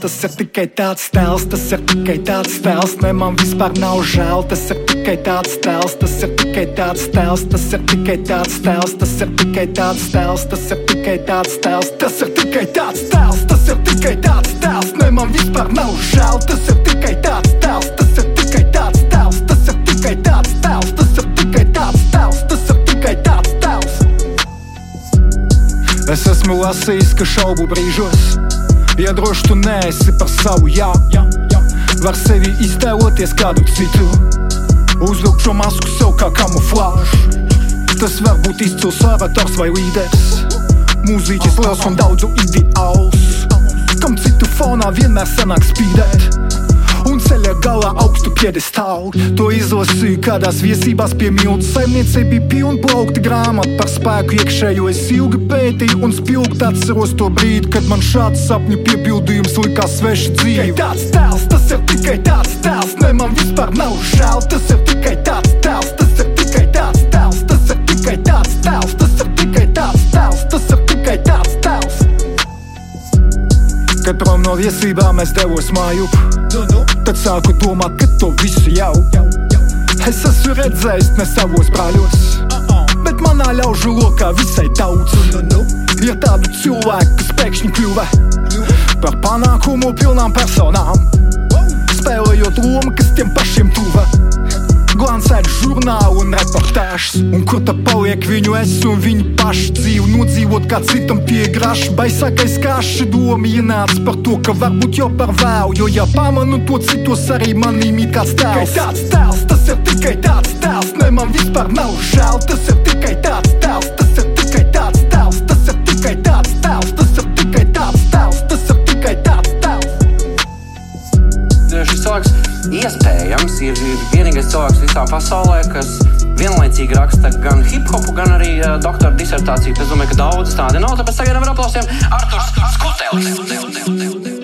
tas ir tikai tāds tēls, tas ir tikai tāds tēls, ne man vispār nav žēl, tas ir tikai tāds tēls, tas ir tikai tāds tēls, tas ir tikai tāds tēls, tas ir tikai tāds tēls, tas ir tikai tāds tēls, tas ir tikai tāds tēls, tas ir tikai tāds tēls, ne man vispār nav žēl, tas ir tikai tāds tēls, tas ir tikai tāds tēls, tas ir tikai tāds tēls, tas ir tikai tāds tēls, tas ir tikai tāds tēls. Es esmu lasījis, ka šaubu brīžos, ja droši tu neesi par savu jā, jā, jā. var sevi iztēloties kādu citu. Uzvilkt šo masku sev kā kamuflāžu. Tas var būt izcils orators vai līderis. Mūziķis liels un daudzu ideāls. Kam citu fonā vienmēr sanāk spīdēt ceļa galā augstu piedestālu. To izlasīju kādās viesībās pie milzu saimniecei bija pilna plaukta grāmata par spēku iekšējo. Es ilgi pētīju un spilgti atceros to brīdi, kad man šāds sapņu piepildījums likās sveša dzīve. Tāds tēls, tas ir tikai tāds tēls, ne man vispār nav žēl. Tas ir tikai tāds Kad prom no viesībām es devos mājup, tad sāku domāt, ka to visu jau. Es esmu redzējis ne savos brāļos, bet manā ļaužu lokā visai daudz. Ir tādu cilvēku, kas pēkšņi kļuva par panākumu pilnām personām, spēlējot lomu, kas tiem pašiem žurnālu un reportāžas. Un kur tad paliek viņu es un viņa paša dzīve? Nodzīvot kā citam tie graši, baisākais kā šī doma ienāca par to, ka varbūt jau par vēlu. Jo ja pamanu to citos arī manī mīt kāds tēls. Tāds tēls, tas ir tikai tāds tēls, ne man vispār nav žēl. Tas ir tikai tāds Šis cilvēks iespējams ir, ir vienīgais cilvēks visā pasaulē, kas vienlaicīgi raksta gan hip hopu, gan arī uh, doktora disertāciju. Es domāju, ka daudz tādu nav, tāpēc tagad nevar aplausīt Arthurs Skutelis.